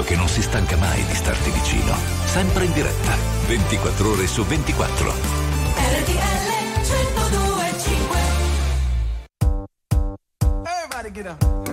radio che non si stanca mai di starti vicino. Sempre in diretta, 24 ore su 24. RTL 1025. Everybody get up.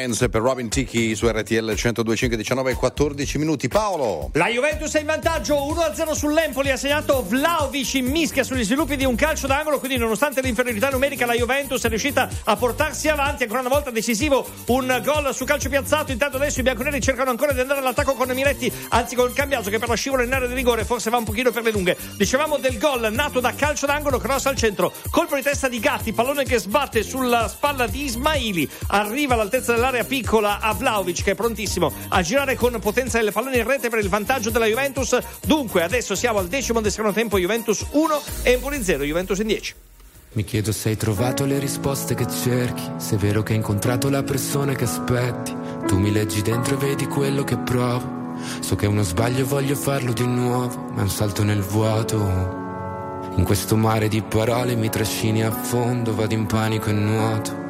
Lions per Robin Ticchi su RTL 125 19 e 14 minuti. Paolo! La Juventus è in vantaggio 1-0 sull'Empoli, ha segnato Vlaovic in mischia sugli sviluppi di un calcio d'angolo, quindi nonostante l'inferiorità numerica la Juventus è riuscita a portarsi avanti, ancora una volta decisivo un gol su calcio piazzato, intanto adesso i bianconeri cercano ancora di andare all'attacco con Miretti, anzi col cambiato che per la scivola in area di rigore forse va un pochino per le lunghe. Dicevamo del gol nato da calcio d'angolo, cross al centro, colpo di testa di Gatti, pallone che sbatte sulla spalla di Ismaili, arriva all'altezza dell'area all'area piccola a Vlaovic che è prontissimo a girare con potenza delle pallone in rete per il vantaggio della Juventus. Dunque adesso siamo al decimo del secondo tempo Juventus 1 e Empoli 0, Juventus in 10. Mi chiedo se hai trovato le risposte che cerchi, se è vero che hai incontrato la persona che aspetti. Tu mi leggi dentro e vedi quello che provo. So che è uno sbaglio e voglio farlo di nuovo, ma è un salto nel vuoto. In questo mare di parole mi trascini a fondo, vado in panico e nuoto.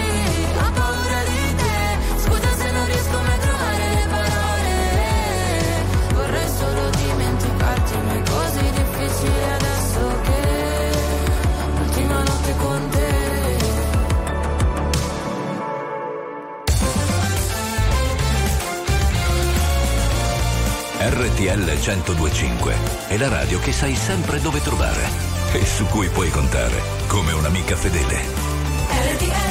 difficile adesso che l'ultima notte con te. RTL 1025 è la radio che sai sempre dove trovare e su cui puoi contare come un'amica fedele. RTL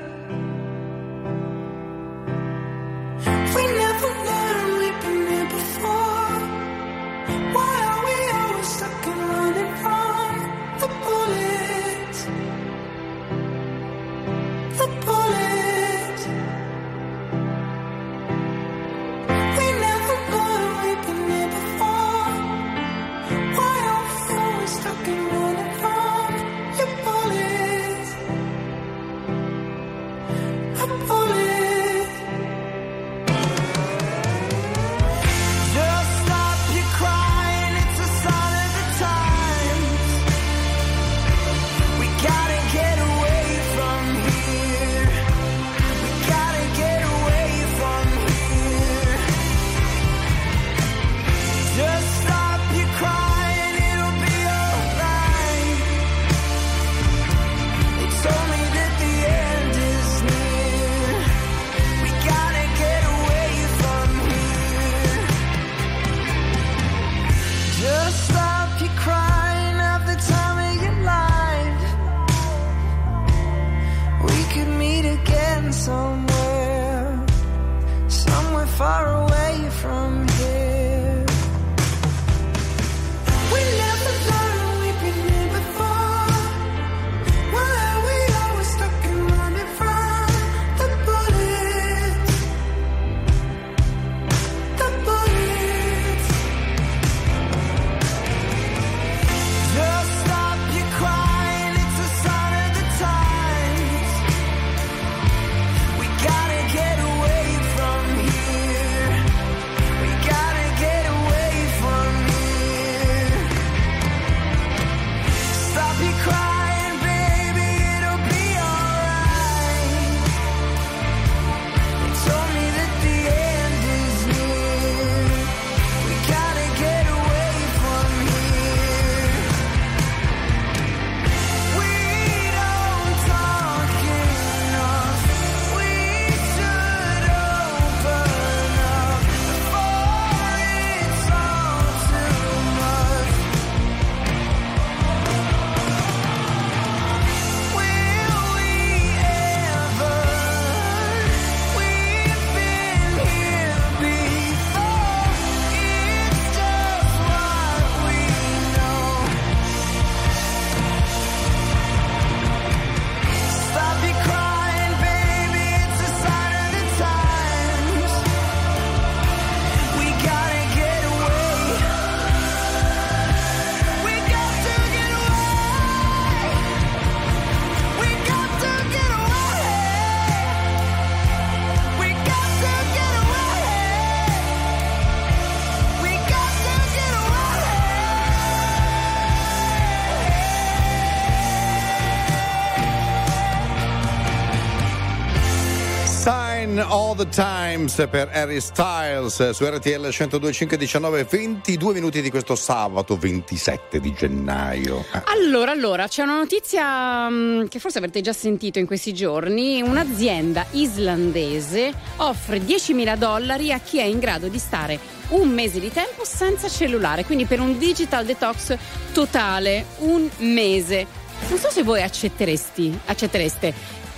All the Times per Harry Styles su RTL 102.5 19 22 minuti di questo sabato 27 di gennaio. Ah, Allora, allora, c'è una notizia mm, che forse avrete già sentito in questi giorni. Un'azienda islandese offre 10.000 dollari a chi è in grado di stare un mese di tempo senza cellulare, quindi per un digital detox totale, un mese. Non so se voi accettereste.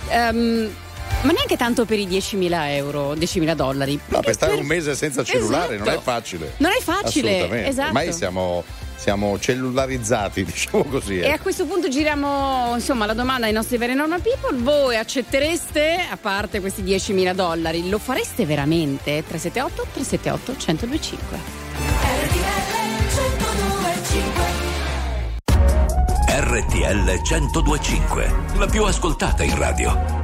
Ehm, ma neanche tanto per i 10.000 euro, 10.000 dollari. No, per stare un mese senza cellulare non è Esatto. facile. Non è facile, Assolutamente. esatto. Ormai siamo, siamo cellularizzati, diciamo così. E eh. a questo punto giriamo insomma la domanda ai nostri veri normal people. Voi accettereste, a parte questi 10.000 dollari, lo fareste veramente? 378 378 1025. RTL 1025, la più ascoltata in radio.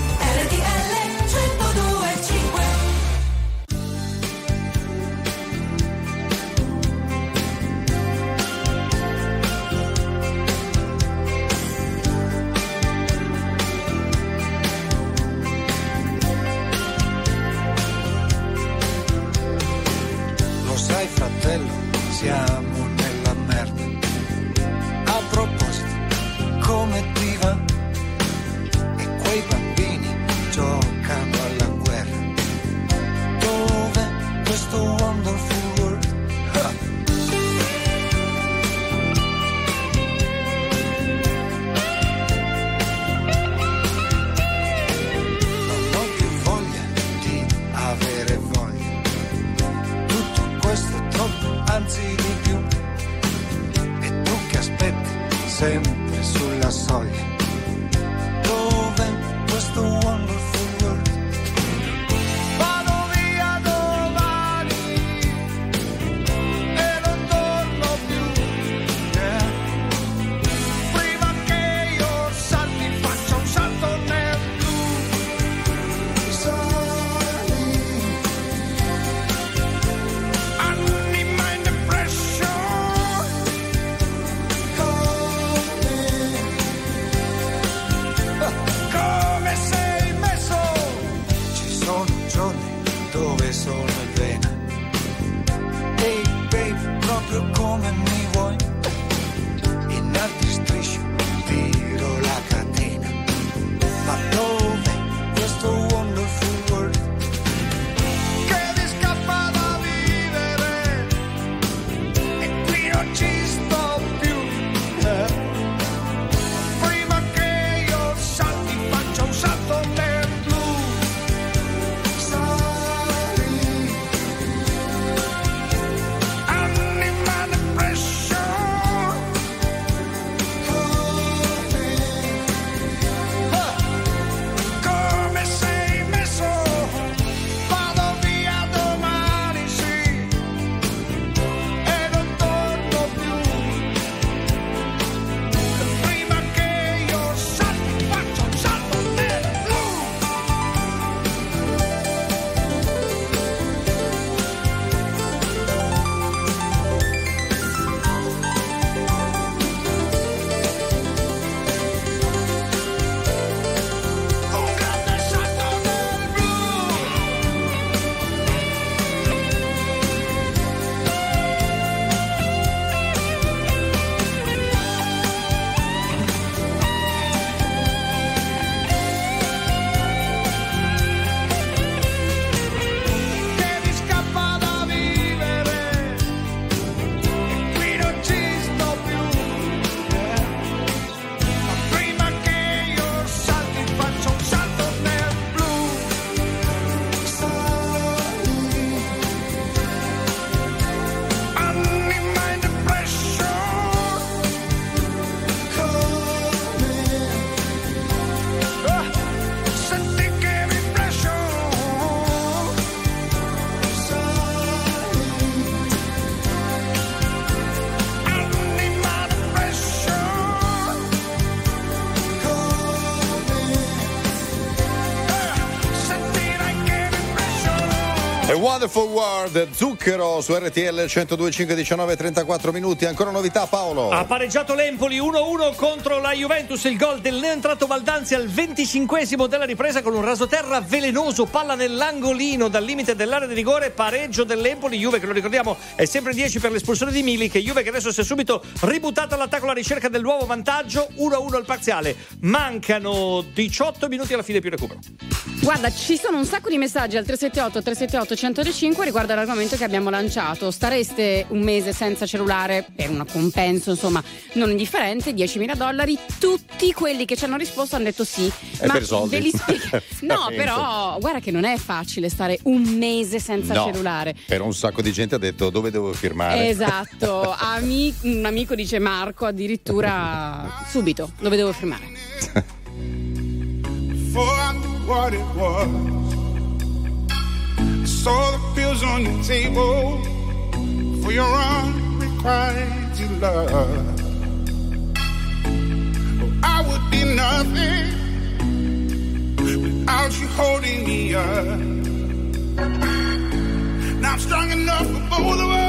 Wonderful World, zucchero su RTL 102.5 19 34 minuti. Ancora novità Paolo. Ha pareggiato l'Empoli 1-1 contro la Juventus. Il gol del neoentrato Baldanzi al 25 della ripresa con un rasoterra velenoso, palla nell'angolino dal limite dell'area di rigore. Pareggio dell'Empoli. Juve, che lo ricordiamo, è sempre 10 per l'espulsione di Milik. Juve che adesso si è subito ributtata all'attacco alla ricerca del nuovo vantaggio. 1-1 al parziale. Mancano 18 minuti alla fine più recupero. Guarda, ci sono un sacco di messaggi al 378 378 105 riguardo all'argomento che abbiamo lanciato. Stareste un mese senza cellulare per un compenso, insomma, non indifferente, 10.000 dollari. Tutti quelli che ci hanno risposto hanno detto sì. E ma per soldi. ve li spiego. No, però guarda che non è facile stare un mese senza No, cellulare. Per un sacco di gente ha detto dove devo firmare. Esatto, Ami- un amico dice Marco addirittura subito dove devo firmare. before I knew what it was. I saw the pills on the table for your unrequited love. Oh, I would be nothing without you holding me up. Now I'm strong enough for both of us.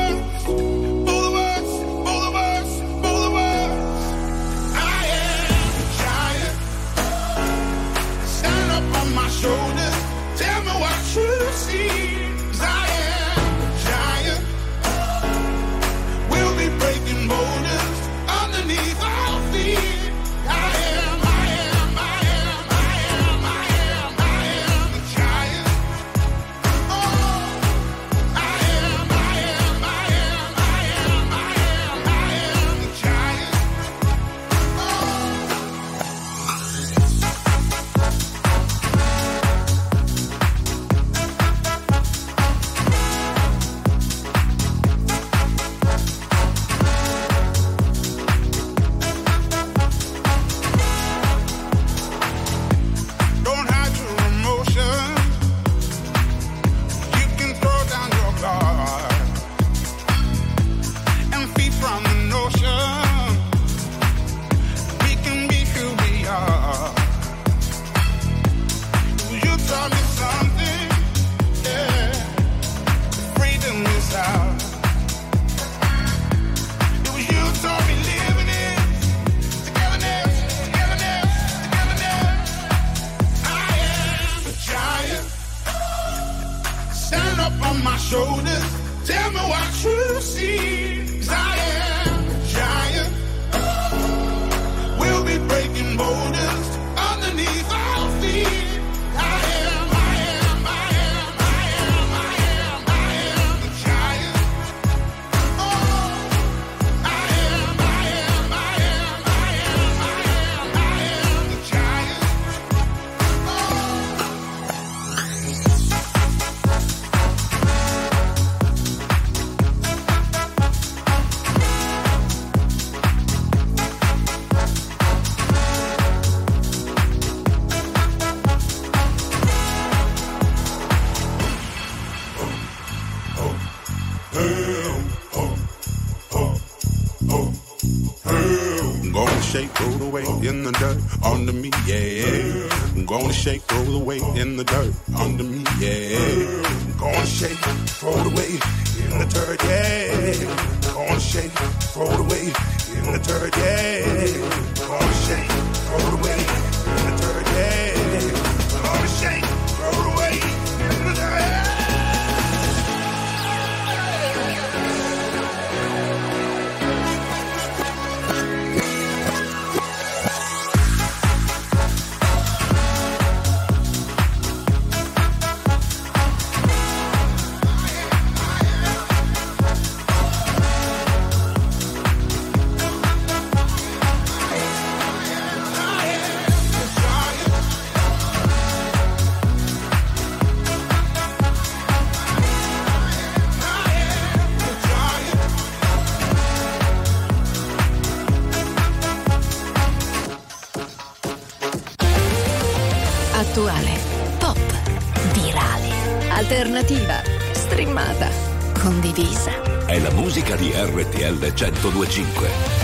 102.5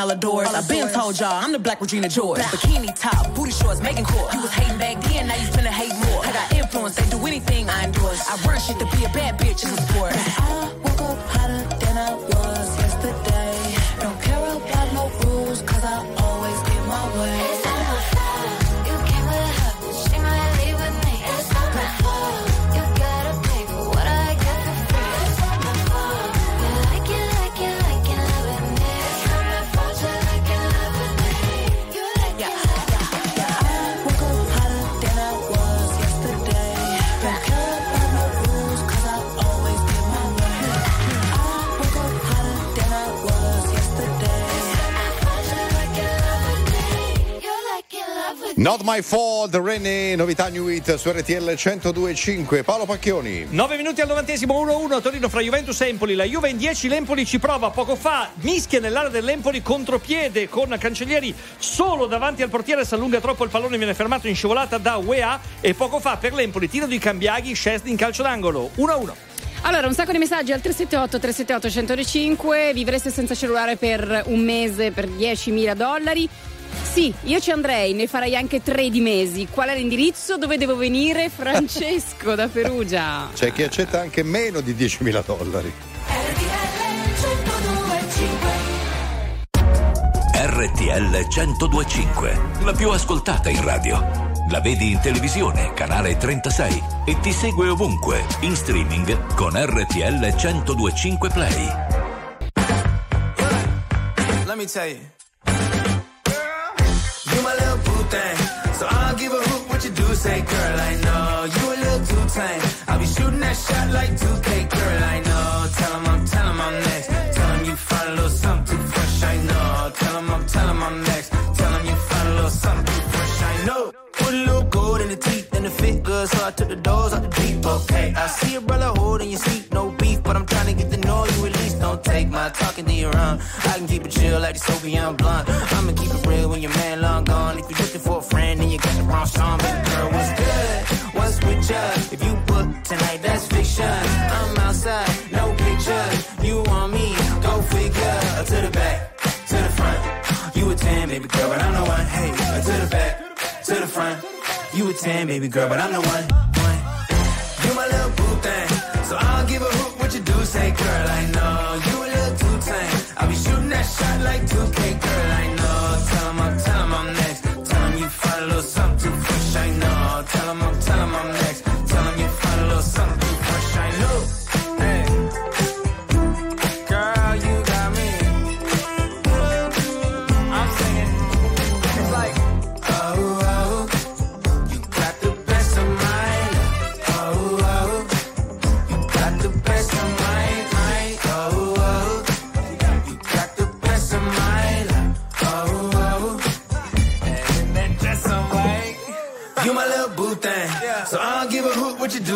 all doors. I've been told y'all I'm the black Regina George. Bikini top, booty shorts, making court. You was hating back then, now you finna hate more. I got influence, they do anything I endorse. I run shit to be a bad bitch in the sport. My fault, René, novità New Hit su RTL 102.5. Paolo Pacchioni. 9 minuti al novantesimo 1-1 a Torino fra Juventus e Empoli. La Juve in 10, l'Empoli ci prova. Poco fa mischia nell'area dell'Empoli contropiede con Cancellieri solo davanti al portiere. Si allunga troppo il pallone, viene fermato in scivolata da UEA. E poco fa per l'Empoli tiro di Cambiaghi, Scesni in calcio d'angolo. 1-1. Allora, un sacco di messaggi al 378 378 105. Vivreste senza cellulare per un mese per 10.000 dollari? Sì, io ci andrei, ne farei anche tre di mesi. Qual è l'indirizzo? Dove devo venire? Francesco da Perugia. C'è chi accetta anche meno di 10.000 dollari. RTL 1025, la più ascoltata in radio. La vedi in televisione, canale 36 e ti segue ovunque, in streaming con RTL 1025 Play. Let me tell you. Thing. So I'll give a hoot what you do say, girl. I know you a little too tame. I'll be shooting that shot like 2K, girl. I know. Tell 'em I'm, tell 'em I'm next. Tell 'em you find a little something too fresh. I know. Tell 'em I'm, tell 'em I'm next. Tell 'em you find a little something fresh. I know. Put a little gold in the teeth and the fit good, so I took the doors out the deep. Okay, I see a brother holding your seat, no beef, but I'm trying to get to know you at least. Don't take my talking to your own. I can keep it chill like the Soviet blunt. I'ma keep it real when your man long gone. If you're baby girl, what's good? What's with you? If you book tonight, that's fiction. I'm outside, no pictures. You want me? Go figure. To the back, to the front. You a 10, baby girl, but I'm the one. Hey, to the back, to the front. You a 10, baby girl, but I'm the one. You my little boo thing. So I'll give a hoot what you do say, girl. I know you a little too tame. I'll be shooting that shot like 2K, girl.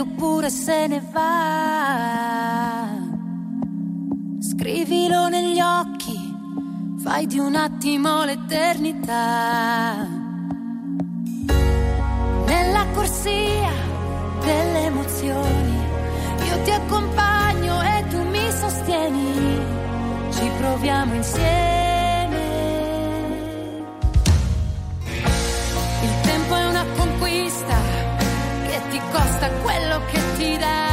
Prendi oppure se ne va. Scrivilo negli occhi, fai di un attimo l'eternità. Nella corsia delle emozioni, io ti accompagno e tu mi sostieni, ci proviamo insieme. Costa quello che ti dà.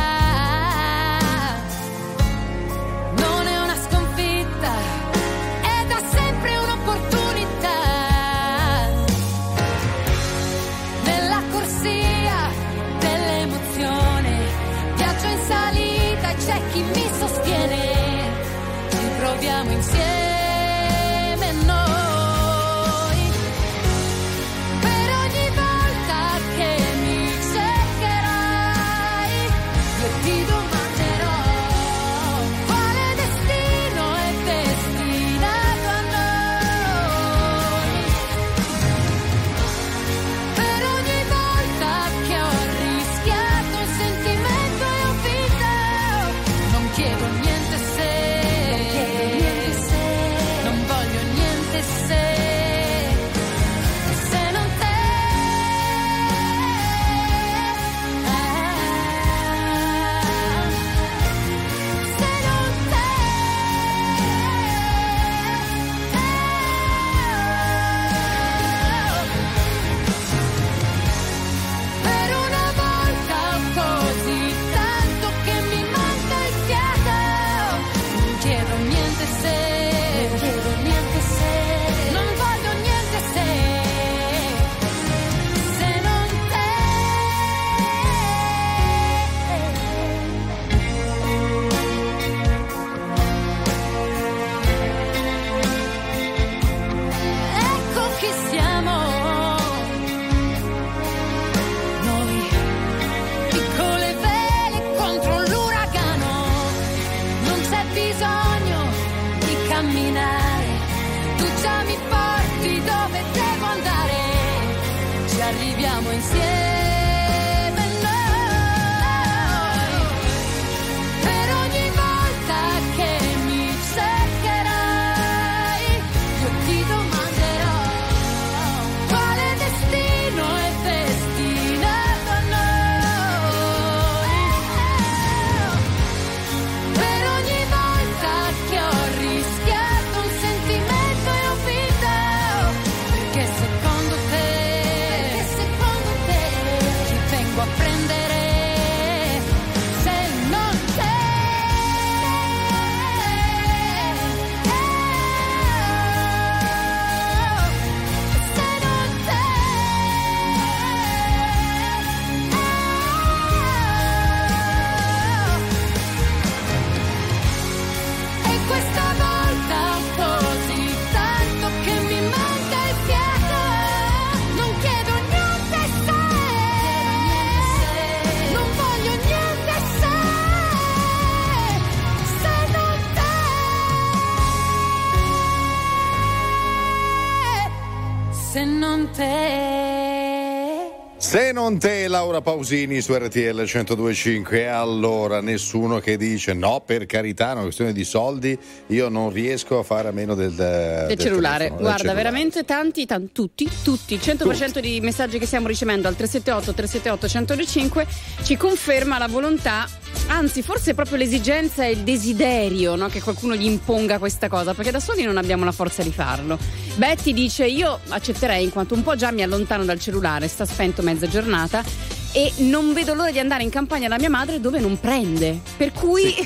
Pausini su RTL 1025, allora nessuno che dice no, per carità, è una questione di soldi, io non riesco a fare a meno del, del cellulare. telefono, del Guarda, cellulare. veramente tanti, tan- tutti, tutti, il 100% di messaggi che stiamo ricevendo al 378 378 1025 ci conferma la volontà, anzi forse proprio l'esigenza e il desiderio no, che qualcuno gli imponga questa cosa, perché da soli non abbiamo la forza di farlo. Betty dice io accetterei in quanto un po' già mi allontano dal cellulare, sta spento mezza giornata e non vedo l'ora di andare in campagna da mia madre dove non prende. Per cui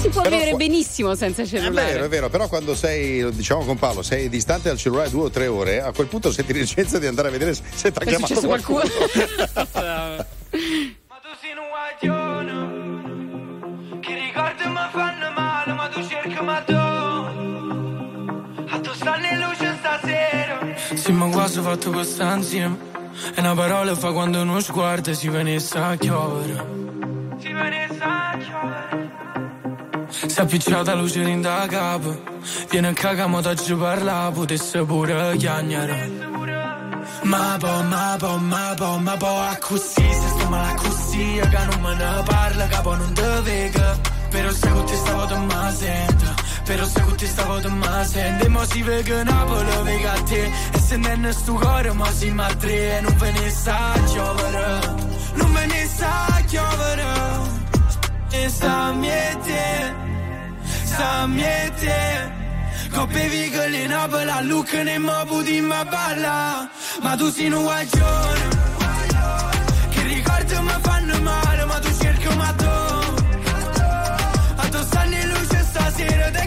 si può Però vivere benissimo senza È cellulare. vero, è vero, però quando sei, diciamo con Paolo, sei distante dal cellulare due o tre ore, a quel punto senti l'esigenza di andare a vedere se se ti ha È chiamato successo qualcuno. Che ricordi mi fanno male, ma tu cerchi ma tu A tu stanno in luce stasera Sì, ma quasi fatto questa insieme. E una parola fa quando uno sguardo si venisse a chiovere. Si venisse a chiovere Si è appicciata luce in da capo. Viene a cagamo da ci parla, potesse pure chiagnare. Ma po, ma po, ma po, ma po, a così, se sto male a così, che non me ne parla, che poi non te vega. Però se con te stavo da ma sento Però se con te stavo da ma sento. E mo si che Napoli vega a te. E se non sto cuore mo si ma tre. E non ve ne sa giovere Non ve ne sa giovere E sta miete Sta miete Coppe vigole Napoli a Lucca ne mo puti ma balla. Ma tu sei un guaglione Che ricordi mi fanno male Ma tu cerchi ma tu a tu stanno in luce stasera Da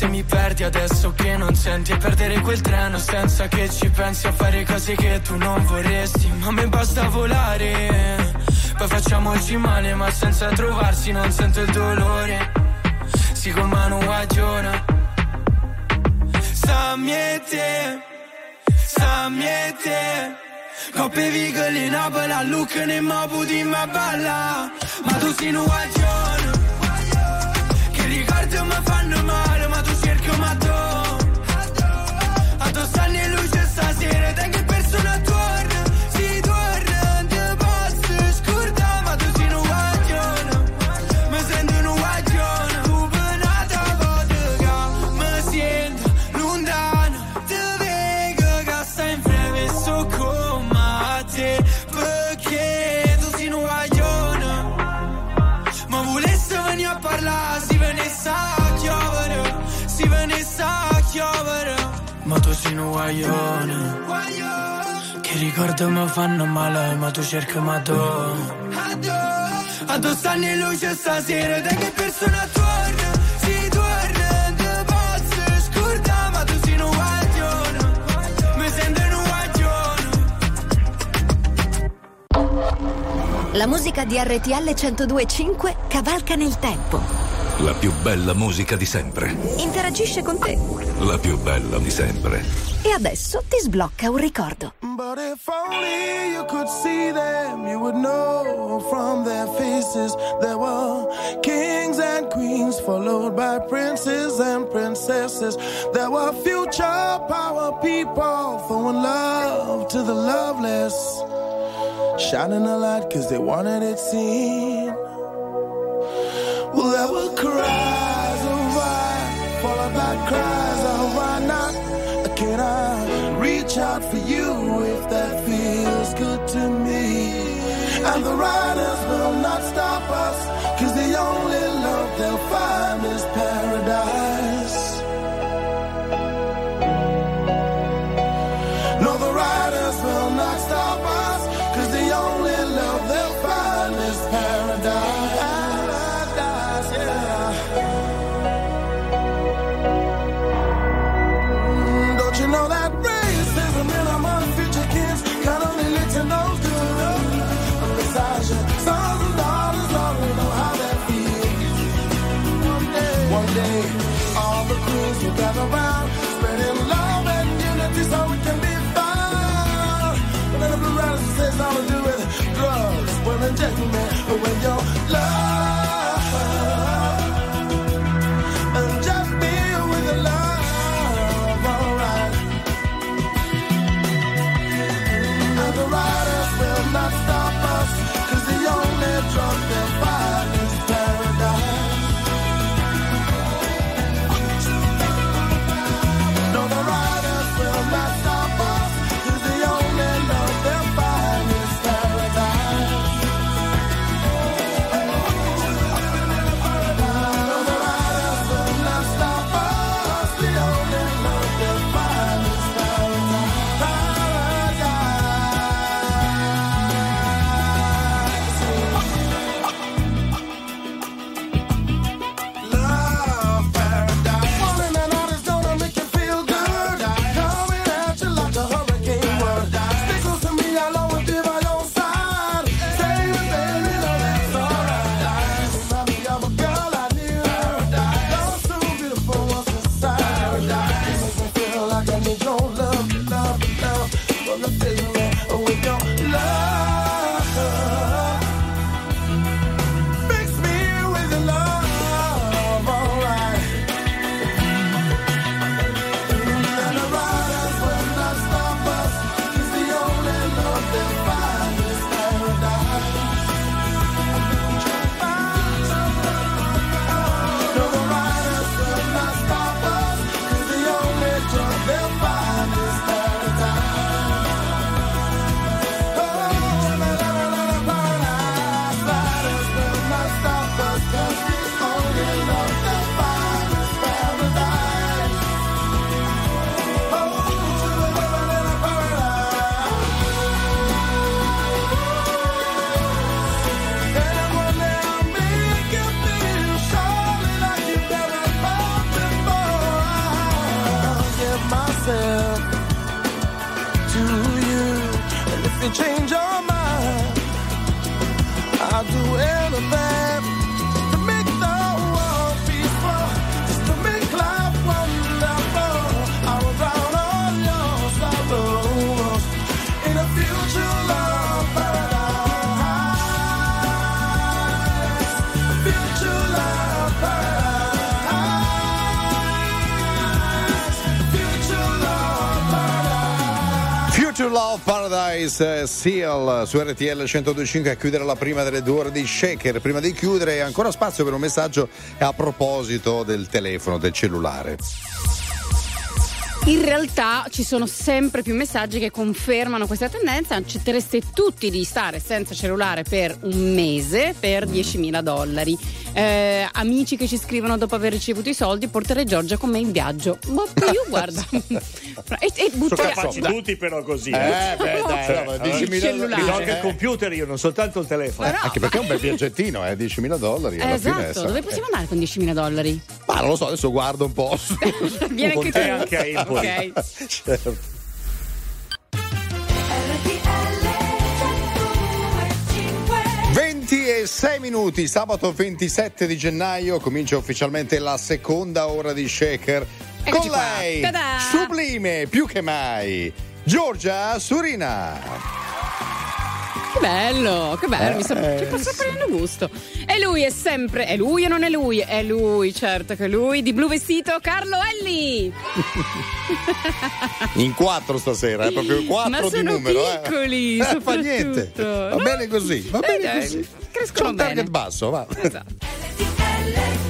se mi perdi adesso che non senti E perdere quel treno senza che ci pensi A fare cose che tu non vorresti. Ma a me basta volare Poi facciamoci male Ma senza trovarsi non sento il dolore. Si con mano guaglione Samjete, samjete Coppe vigole in Napoli a Lucca ne puti ma balla Ma tu sei un guaglione Che ricordi mi fanno male Ma tu cerchi ma tu A tu stanno in luce stasera Da che persona torna. Si torna Da posso scordare Ma tu sei un guaglione. Mi sento un guaglione. La musica di RTL 1025 cavalca nel tempo. La più bella musica di sempre. Interagisce con te. La più bella di sempre. E adesso ti sblocca un ricordo. But if only you could see them, you would know from their faces there were kings and queens, followed by princes and princesses. There were future power people throwing love to the loveless, shining a light because they wanted it seen. Well, there were cries of why, followed by cries of why not. Can I reach out for you if that feels good to me? And the riders Paradise eh, Seal su RTL 1025 a chiudere la prima delle due ore di Shaker. Prima di chiudere, ancora spazio per un messaggio a proposito del telefono, del cellulare. In realtà ci sono sempre più messaggi che confermano questa tendenza. Accettereste tutti di stare senza cellulare per un mese per 10.000 dollari. Eh, amici che ci scrivono dopo aver ricevuto i soldi, porterei Giorgia con me in viaggio. Ma io guarda. e, e butto Sono capaci tutti però così. Eh, beh, dai, Cioè, no, ma allora, 10.000 mi cellulare. do anche il computer io, non soltanto il telefono. Eh, anche perché è un bel viaggettino, eh, 10.000 dollari. Eh, esatto, sa- dove possiamo andare con 10.000 dollari? Ma non lo so, adesso guardo un po'. Vieni anche tu. E anche a Empoli. Ok. Certo. E 6 minuti, sabato 27 di gennaio comincia ufficialmente la seconda ora di Shaker. Eccoci con lei, sublime più che mai, Giorgia Surina. Che bello, che bello, mi sta, Eh, mi sta prendendo gusto. E lui è sempre, è lui o non è lui? È lui, certo che è lui, di blu vestito, Carlo Elli. In quattro stasera, è proprio quattro Ma di sono numero. piccoli, eh. Eh, fa niente. Va bene così, va Eh, bene dai, così. crescono C'è un target bene. basso, va. Esatto.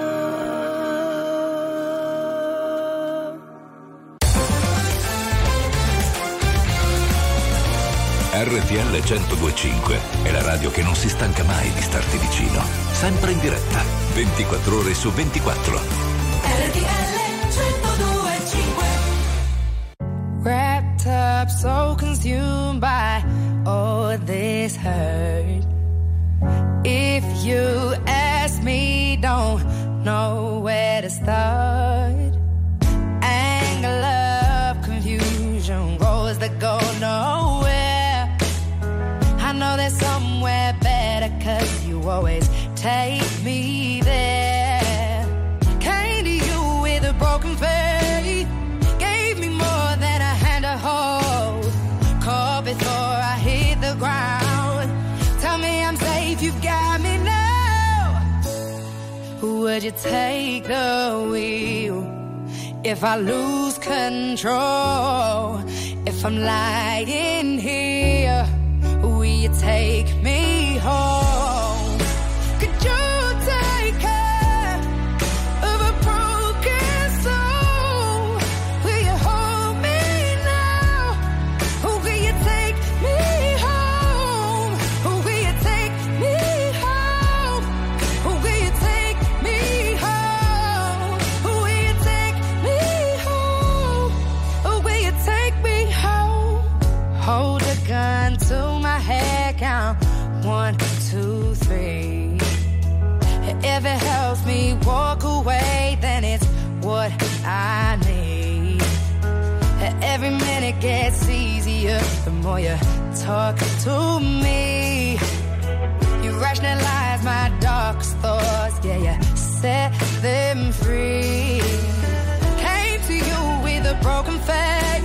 RTL 1025 è la radio che non si stanca mai di starti vicino. Sempre in diretta, 24 ore su 24. RTL 1025 Wrapped up, so consumed by all this hurt. If you ask me, don't know where to start. Take the wheel if I lose control? If I'm lying here, will you take more you talk to me. You rationalize my darkest thoughts, yeah, you set them free. Came to you with a broken faith,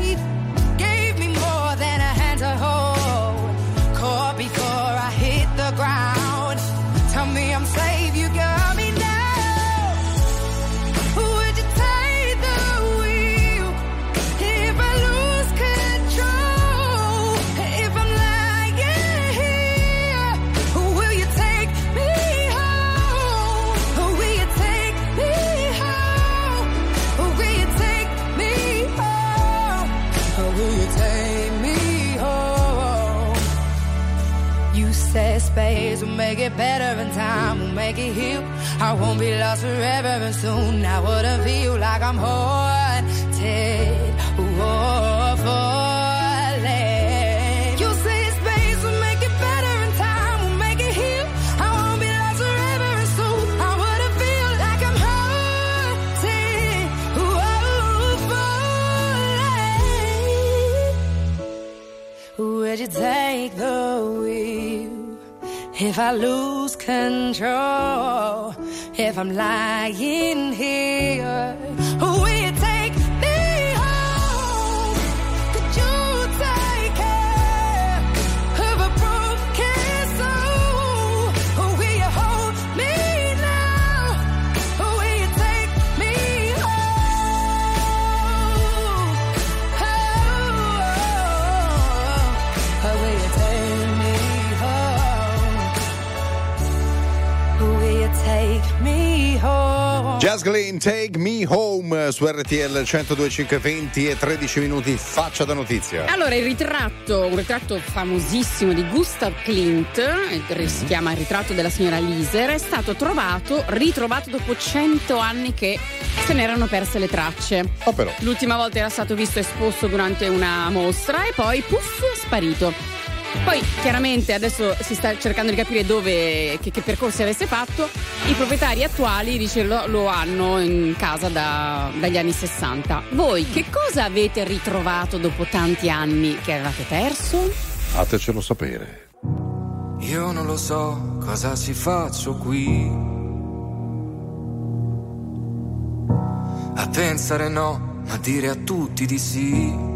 I won't be lost forever and soon I wouldn't feel like I'm haunted falling. You say space will make it better and time will make it heal. I won't be lost forever and soon I wouldn't feel like I'm haunted falling. Would you take the wheel? If I lose control, if I'm lying here, Glenn, Take Me Home su RTL 102.5 20 e 13 minuti, faccia da notizia. Allora, il ritratto, un ritratto famosissimo di Gustav Klimt, eh, si chiama Il ritratto della signora Liser, è stato trovato, ritrovato dopo 100 anni che se ne erano perse le tracce. Oh però. L'ultima volta era stato visto esposto durante una mostra e poi puff, sparito. Poi chiaramente adesso si sta cercando di capire dove, che, che percorsi avesse fatto. I proprietari attuali dice, lo, lo hanno in casa da- dagli anni 60. Voi che cosa avete ritrovato dopo tanti anni che avevate perso? Fatecelo sapere. Io non lo so cosa ci faccio qui. A pensare no, ma dire a tutti di sì.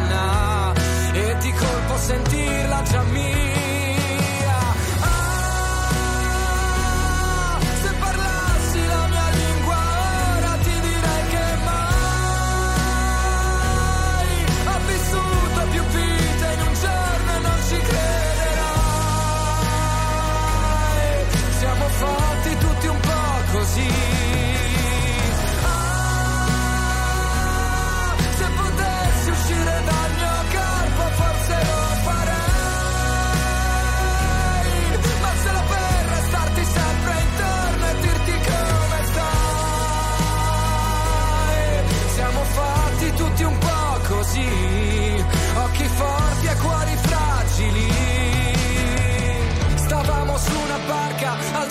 di colpo sentirla già mia.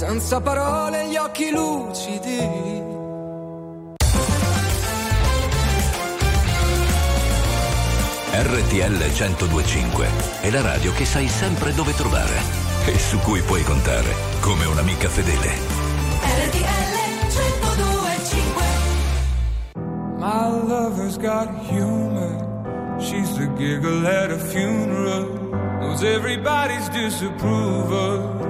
Senza parole gli occhi lucidi. RTL 1025 è la radio che sai sempre dove trovare e su cui puoi contare come un'amica fedele. RTL 1025 My lover's got humor. She's the giggle at a funeral. Knows everybody's disapproval.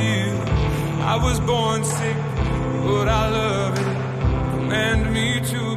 I was born sick, but I love it. Command me to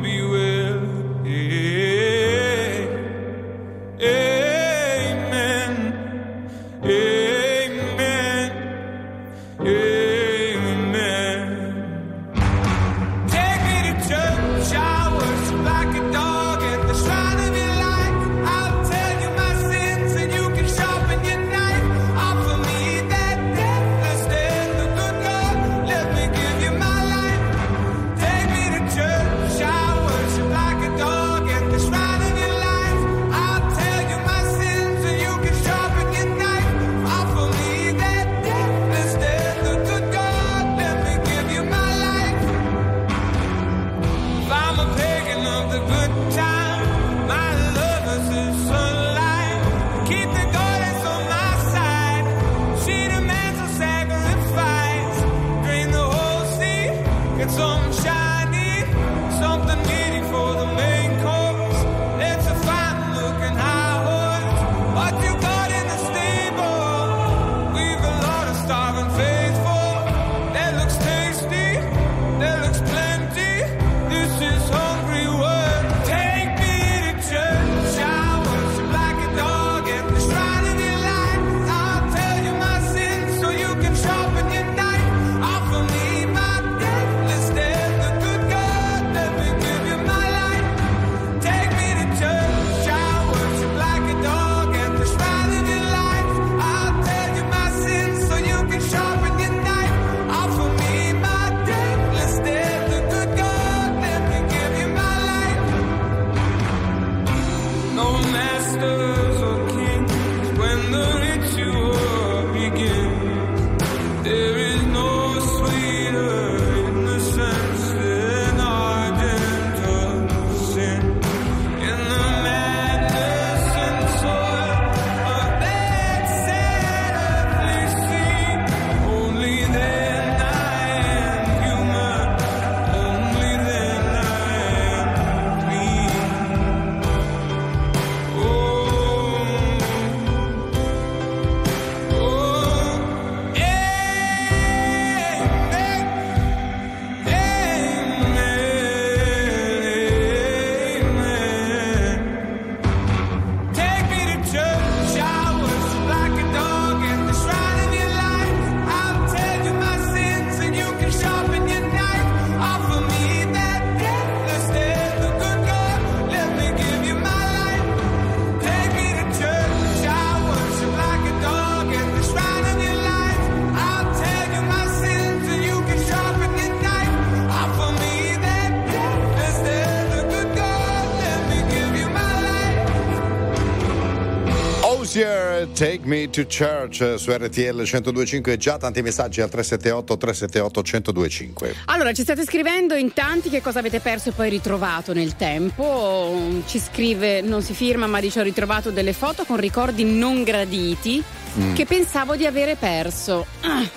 Hozier, Take Me to Church eh, su RTL 1025. Già tanti messaggi al 378 378 1025. Allora, ci state scrivendo in tanti che cosa avete perso e poi ritrovato nel tempo. Ci scrive, non si firma, ma dice ho ritrovato delle foto con ricordi non graditi Mm. che pensavo di avere perso. Ah,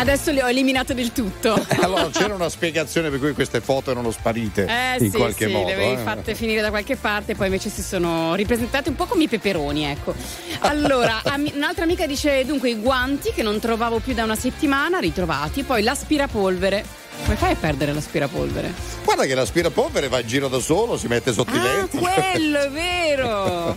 adesso le ho eliminate del tutto. Allora c'era una spiegazione per cui queste foto erano sparite Eh in sì, qualche sì, modo. le avevi eh. fatte finire da qualche parte, poi invece si sono ripresentate un po' come i peperoni, ecco. Allora, ami- un'altra amica dice dunque i guanti che non trovavo più da una settimana, ritrovati, poi l'aspirapolvere. Come fai a perdere l'aspirapolvere? Guarda che l'aspirapolvere va in giro da solo, si mette sotto i Ah, lenti. quello è vero!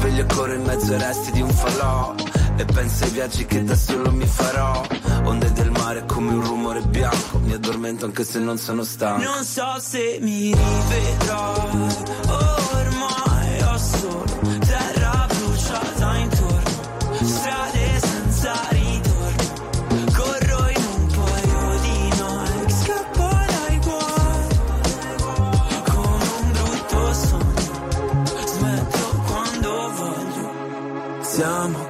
sveglio ancora in mezzo ai resti di un falò. E penso ai viaggi che da solo mi farò. Onde del mare come un rumore bianco. Mi addormento anche se non sono stanco. Non so se mi rivedrai, ormai ho solo siamo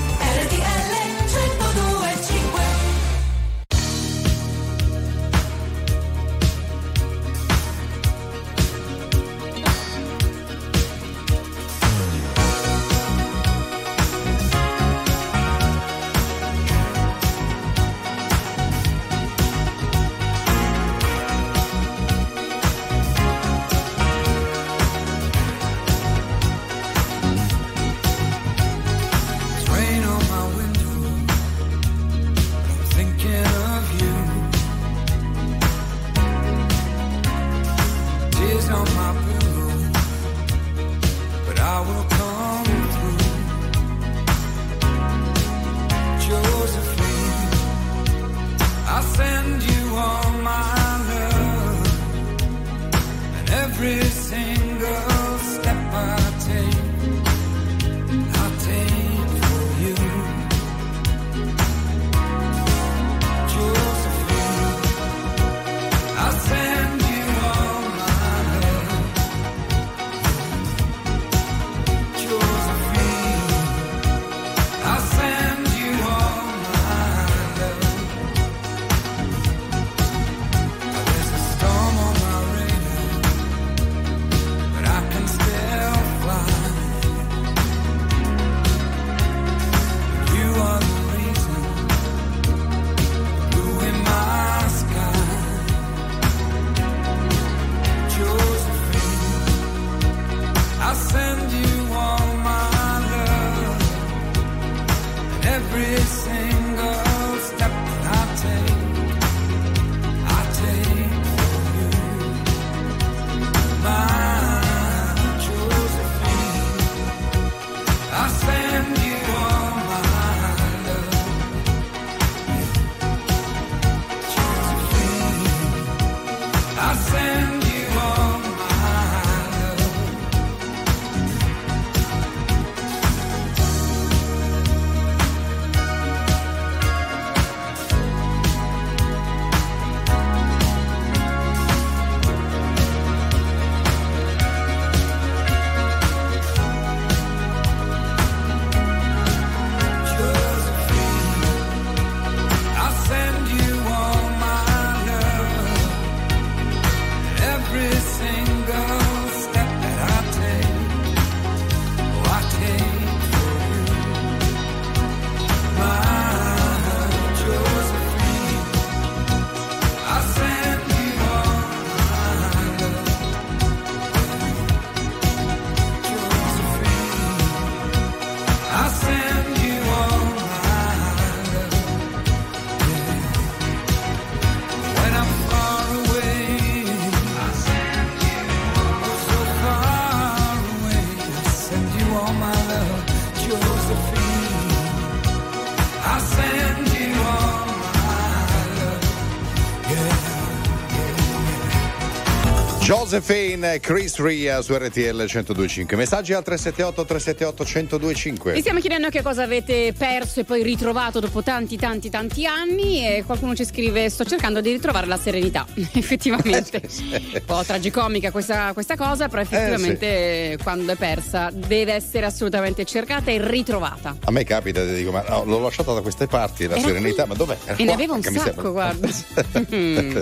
Joseph Josephine Chris Ria su RTL 1025. Messaggi al 378 378 1025. Vi stiamo chiedendo che cosa avete perso e poi ritrovato dopo tanti tanti tanti anni e qualcuno ci scrive sto cercando di ritrovare la serenità. effettivamente. Un po' tragicomica questa, questa cosa, però effettivamente quando è persa deve essere assolutamente cercata e ritrovata. A me capita, ti dico, ma no, l'ho lasciata da queste parti, la Era serenità, ma dov'è? Era E ne qua, aveva un sacco, guarda. Mm.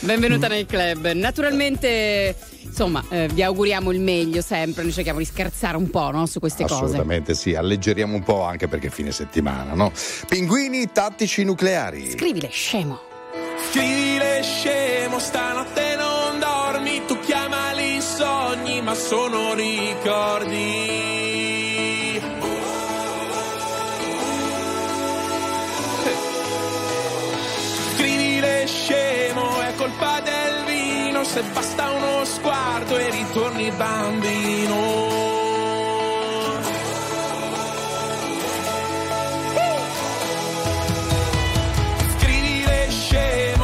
Benvenuta nel club. Naturalmente, insomma, eh, vi auguriamo il meglio sempre. Noi cerchiamo di scherzare un po' no, su queste cose. Assolutamente sì, alleggeriamo un po' anche perché è fine settimana, no? Pinguini tattici nucleari. Scrivile, scemo. Scrivile scemo, stanotte non dormi, tu chiamali i sogni, ma sono ricordi. Se basta uno sguardo e ritorni bambino.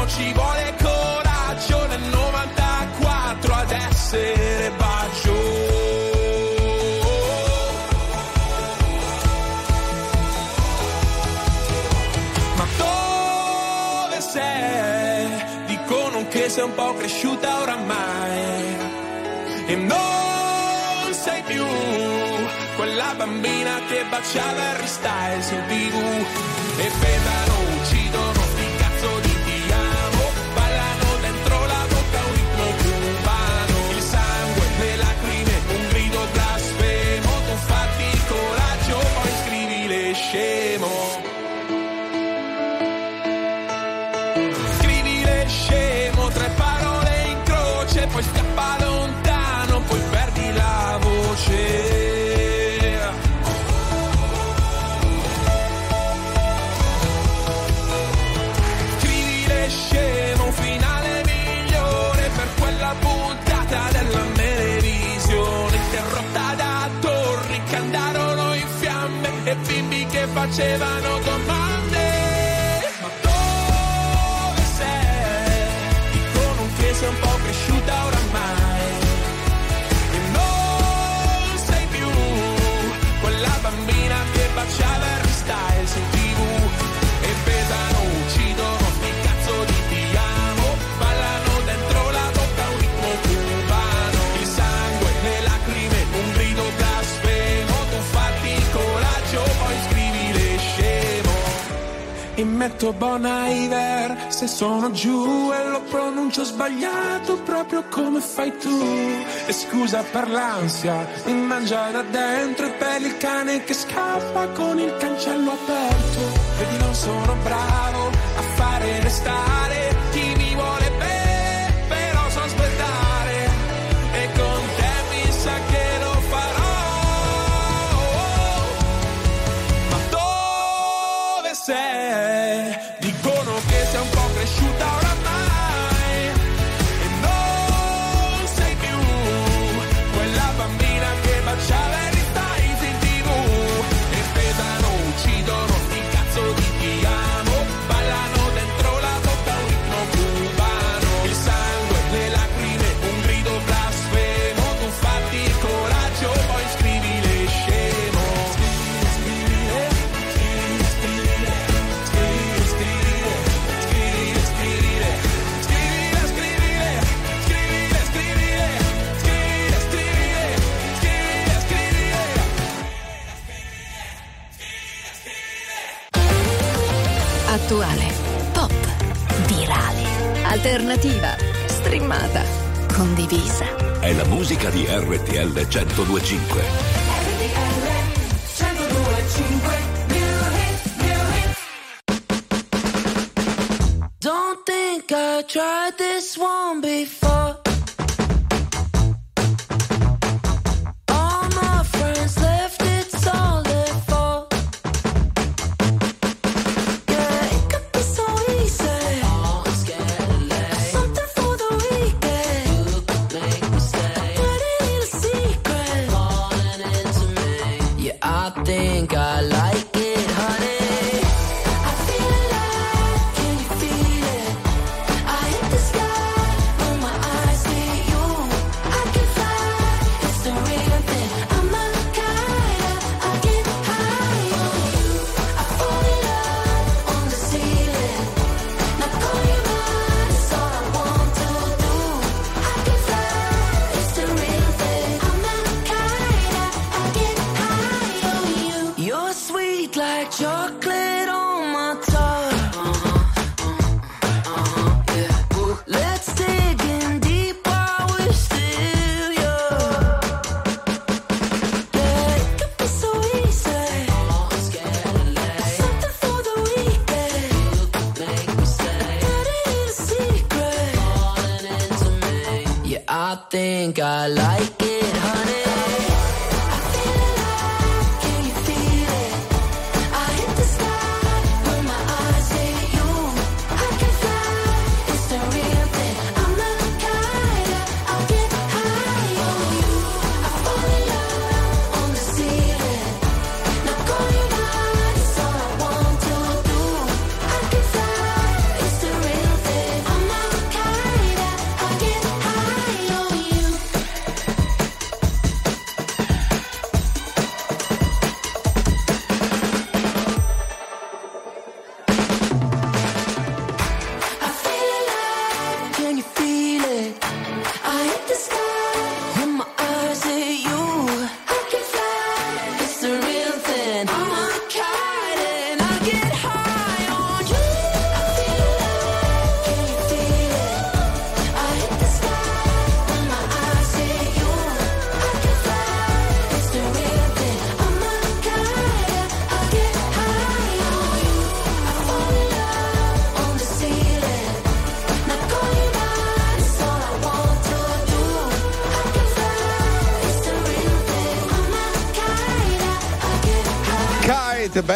Ci vuole coraggio nel 94 ad essere sei un po' cresciuta oramai. E non sei più quella bambina che baciava Harry Styles in tv e pesano, facevano con metto Bon Iver. Se sono giù e lo pronuncio sbagliato proprio come fai tu. E scusa per l'ansia mi mangia da dentro e per il cane che scappa con il cancello aperto. Vedi non sono bravo a fare restare alternativa, streamata, condivisa. È la musica di RTL 1025. Don't think I tried this one before. Think I like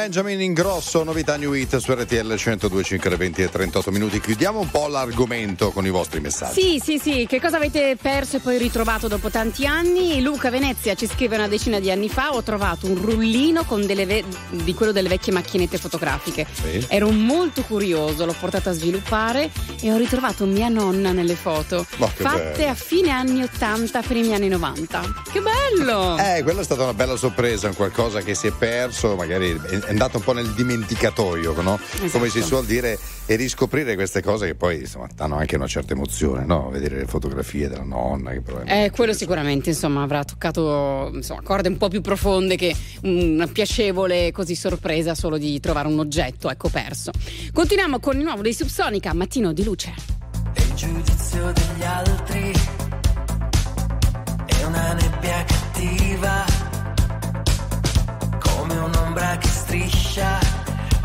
Benjamin Ingrosso, novità New Hit su RTL 102.5 alle 20 e 38 minuti. Chiudiamo un po' l'argomento con i vostri messaggi. Sì, sì, sì, che cosa avete perso e poi ritrovato dopo tanti anni? Luca Venezia ci scrive una decina di anni fa, ho trovato un rullino ve- di quello delle vecchie macchinette fotografiche. Sì. Ero molto curioso, l'ho portato a sviluppare e ho ritrovato mia nonna nelle foto, che fatte bello. a fine anni 80, primi anni 90. Che bello! Eh, quella è stata una bella sorpresa, un qualcosa che si è perso, magari è andato un po' nel dimenticatoio, no? Come si suol dire, e riscoprire queste cose che poi insomma danno anche una certa emozione, no? Vedere le fotografie della nonna che probabilmente Eh, quello sicuramente insomma avrà toccato insomma, corde un po' più profonde che una piacevole così sorpresa solo di trovare un oggetto ecco perso. Continuiamo con il nuovo dei Subsonica, Mattino di Luce. il giudizio degli altri è una nebbia cattiva come un'ombra che striscia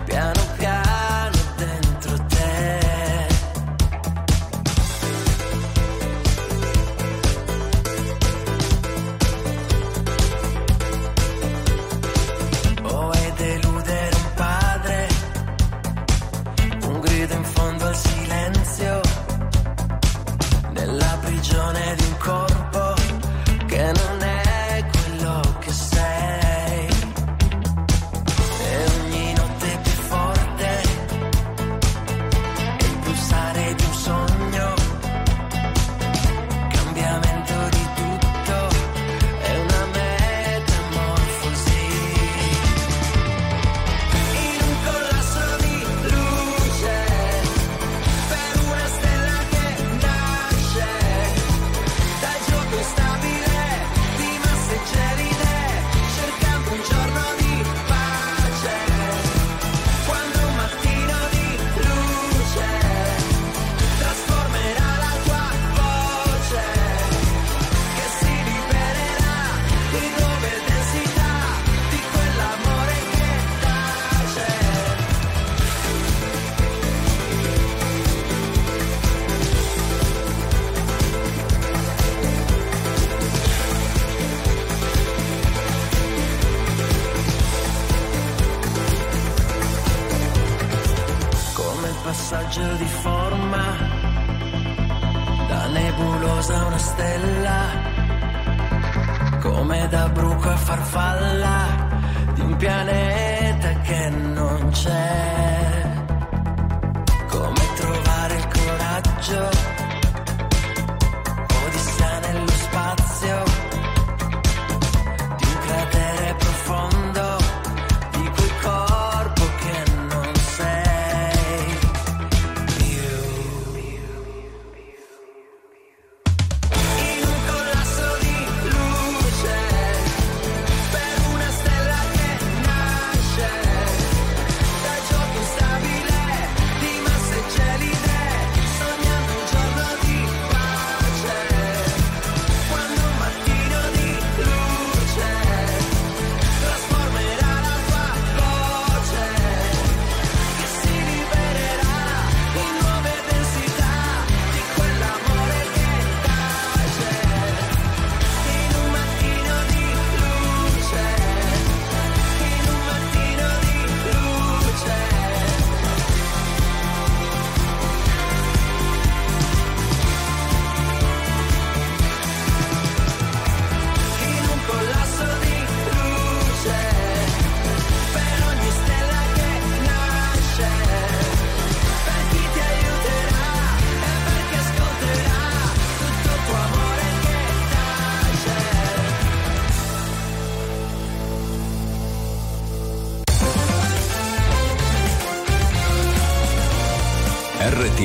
piano piano nella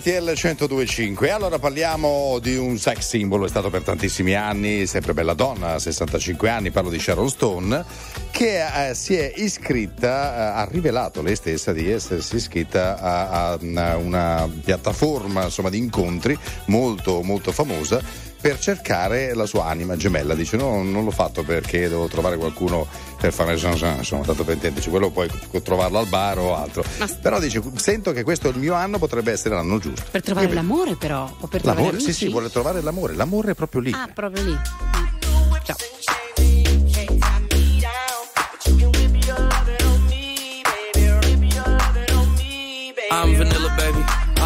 RTL 1025. Allora parliamo di un sex symbol, è stato per tantissimi anni, sempre bella donna, 65 anni, parlo di Sharon Stone, che eh, si è iscritta, eh, ha rivelato lei stessa di essersi iscritta a, a una piattaforma insomma, di incontri molto molto famosa per cercare la sua anima gemella. Dice: No, non l'ho fatto perché devo trovare qualcuno per fare zan, insomma, tanto per intenderci, quello puoi trovarlo al bar o altro. Però dice: Sento che questo è il mio anno, potrebbe essere l'anno giusto. Per trovare Quindi- l'amore, però. O per trovare L'amore, sì, sì, vuole trovare l'amore. L'amore è proprio lì. Ah, proprio lì. Ciao. I'm vanilla, baby.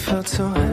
felt so happy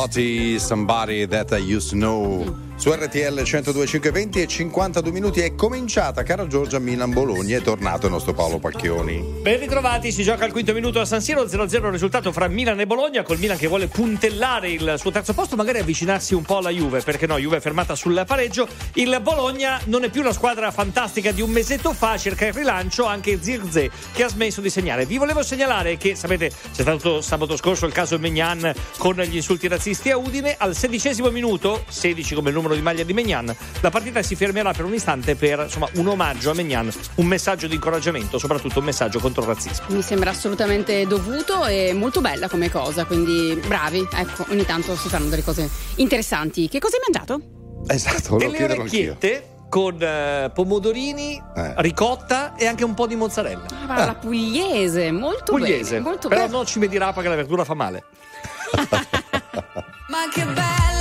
I used to know. Gotti, somebody that I used to know. Su RTL 102.5 20 e 52 minuti è cominciata, cara Giorgia Milan Bologna, è tornato il nostro Paolo Pacchioni. Ben ritrovati, si gioca al quinto minuto a San Siro, 0-0 il risultato fra Milan e Bologna, col Milan che vuole puntellare il suo terzo posto, magari avvicinarsi un po' alla Juve, perché no, Juve è fermata sul pareggio. Il Bologna non è più la squadra fantastica di un mesetto fa, cerca il rilancio anche Zirze che ha smesso di segnare. Vi volevo segnalare che, sapete, c'è stato sabato scorso il caso Megnan con gli insulti razzisti a Udine, al sedicesimo minuto, 16 come numero numero di maglia di Megnan. La partita si fermerà per un istante per insomma, un omaggio a Megnan, un messaggio di incoraggiamento, soprattutto un messaggio contro il razzismo. Mi sembra assolutamente dovuto e molto bella come cosa, quindi bravi. Ecco, ogni tanto si fanno delle cose interessanti. Che cosa hai mangiato? Esatto, volevo delle orecchiette anch'io con eh, pomodorini, eh. ricotta e anche un po' di mozzarella. Ah. La ah. pugliese, molto pugliese. bene. Molto Però bene. no ci mi dirà perché la verdura fa male. Ma che bella!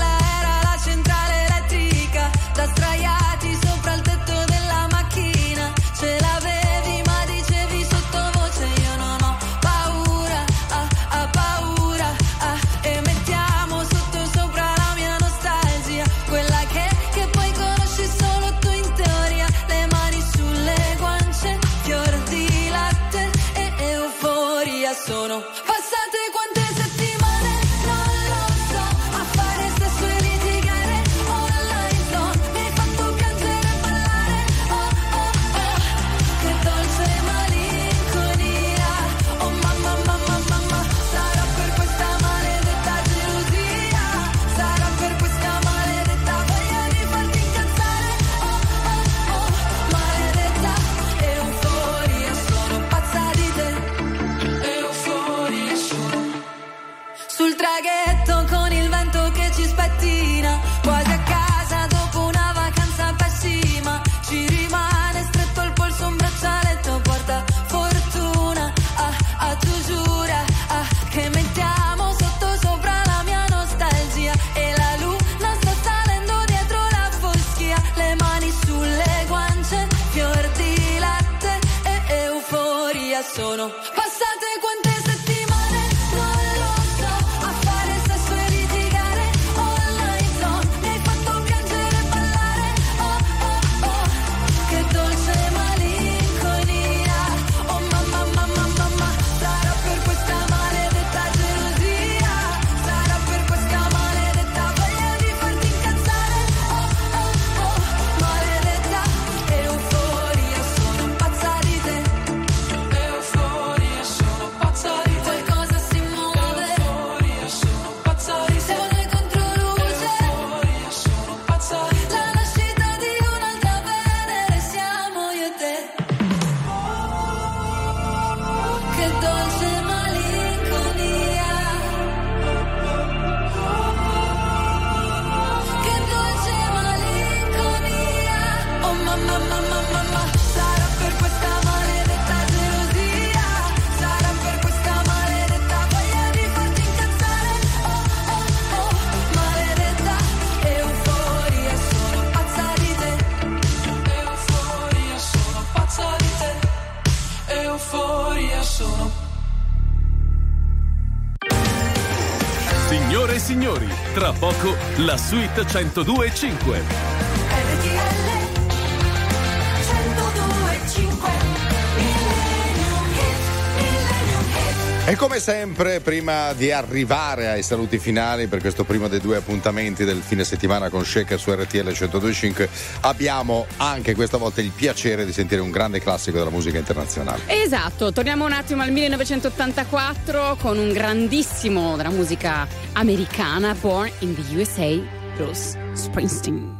la suite 102.5. E come sempre, prima di arrivare ai saluti finali per questo primo dei due appuntamenti del fine settimana con Sheik su RTL 1025, abbiamo anche questa volta il piacere di sentire un grande classico della musica internazionale. Esatto, torniamo un attimo al 1984 con un grandissimo della musica americana, Born in the USA, Bruce Springsteen.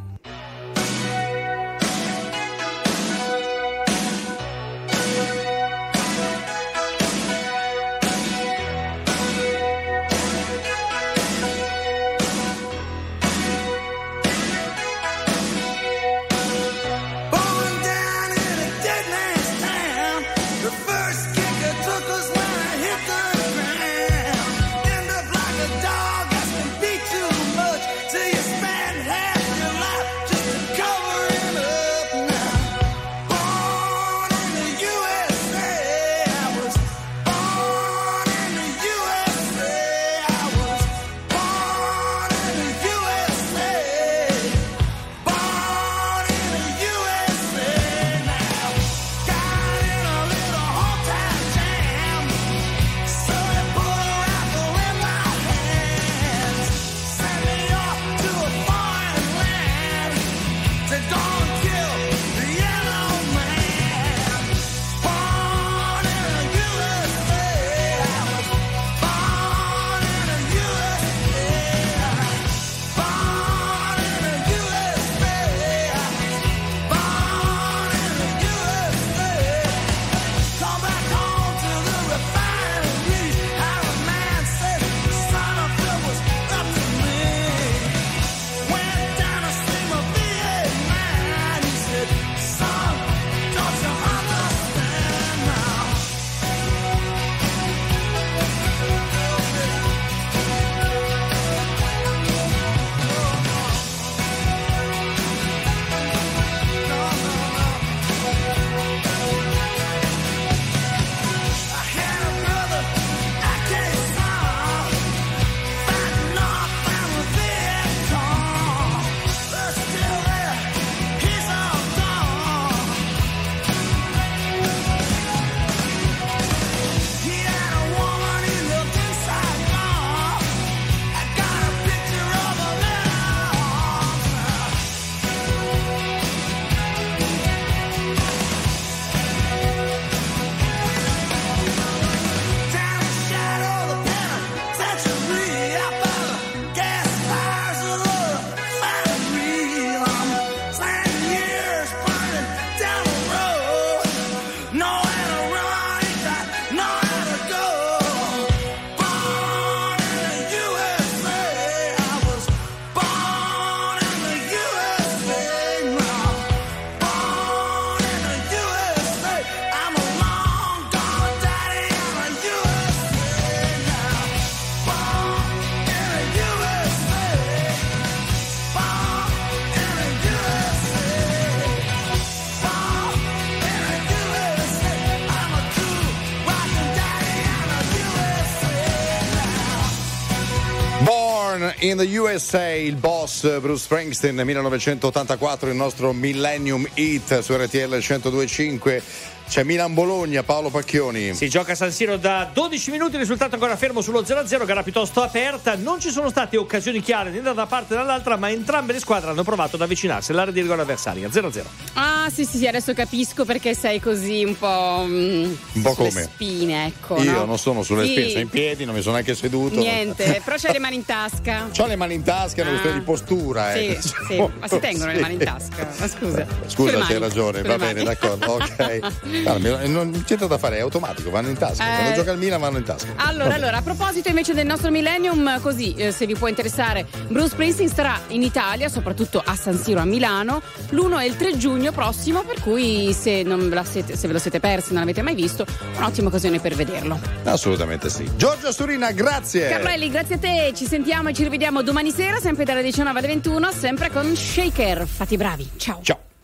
The USA, il boss Bruce Springsteen 1984, il nostro Millennium Hit su RTL 1025. C'è Milan-Bologna, Paolo Pacchioni. Si gioca a San Siro da 12 minuti, risultato ancora fermo sullo 0-0, gara piuttosto aperta. Non ci sono state occasioni chiare né da una parte né dall'altra, ma entrambe le squadre hanno provato ad avvicinarsi all'area di rigore avversaria. 0-0. Ah, sì, sì, sì, adesso capisco perché sei così un po'. mm, Un po' sulle come? spine, ecco. Io no? non sono sulle Sì. spine, sono in piedi, non mi sono neanche seduto. Niente, però c'hai le mani in tasca. Ho le mani in tasca, è una Ah. questione di postura. Sì, eh. sì, ma si tengono le mani in tasca. Ma scusa. Scusa, c'hai ragione, sulle va mani. bene, d'accordo. Ok. Guarda, non c'è da fare, è automatico, vanno in tasca. Eh. Quando gioca il Milan vanno in tasca. Allora, allora, a proposito invece del nostro Millennium, così eh, se vi può interessare, Bruce Springsteen starà in Italia, soprattutto a San Siro a Milano, l'1 e il 3 giugno prossimo, per cui se, siete, se ve lo siete persi, non l'avete mai visto, un'ottima occasione per vederlo. Assolutamente sì. Giorgio Surina, grazie. Carlelli, grazie a te, ci sentiamo e ci rivediamo domani sera, sempre dalle 19 alle 21, sempre con Shaker. Fate i bravi, ciao. Ciao.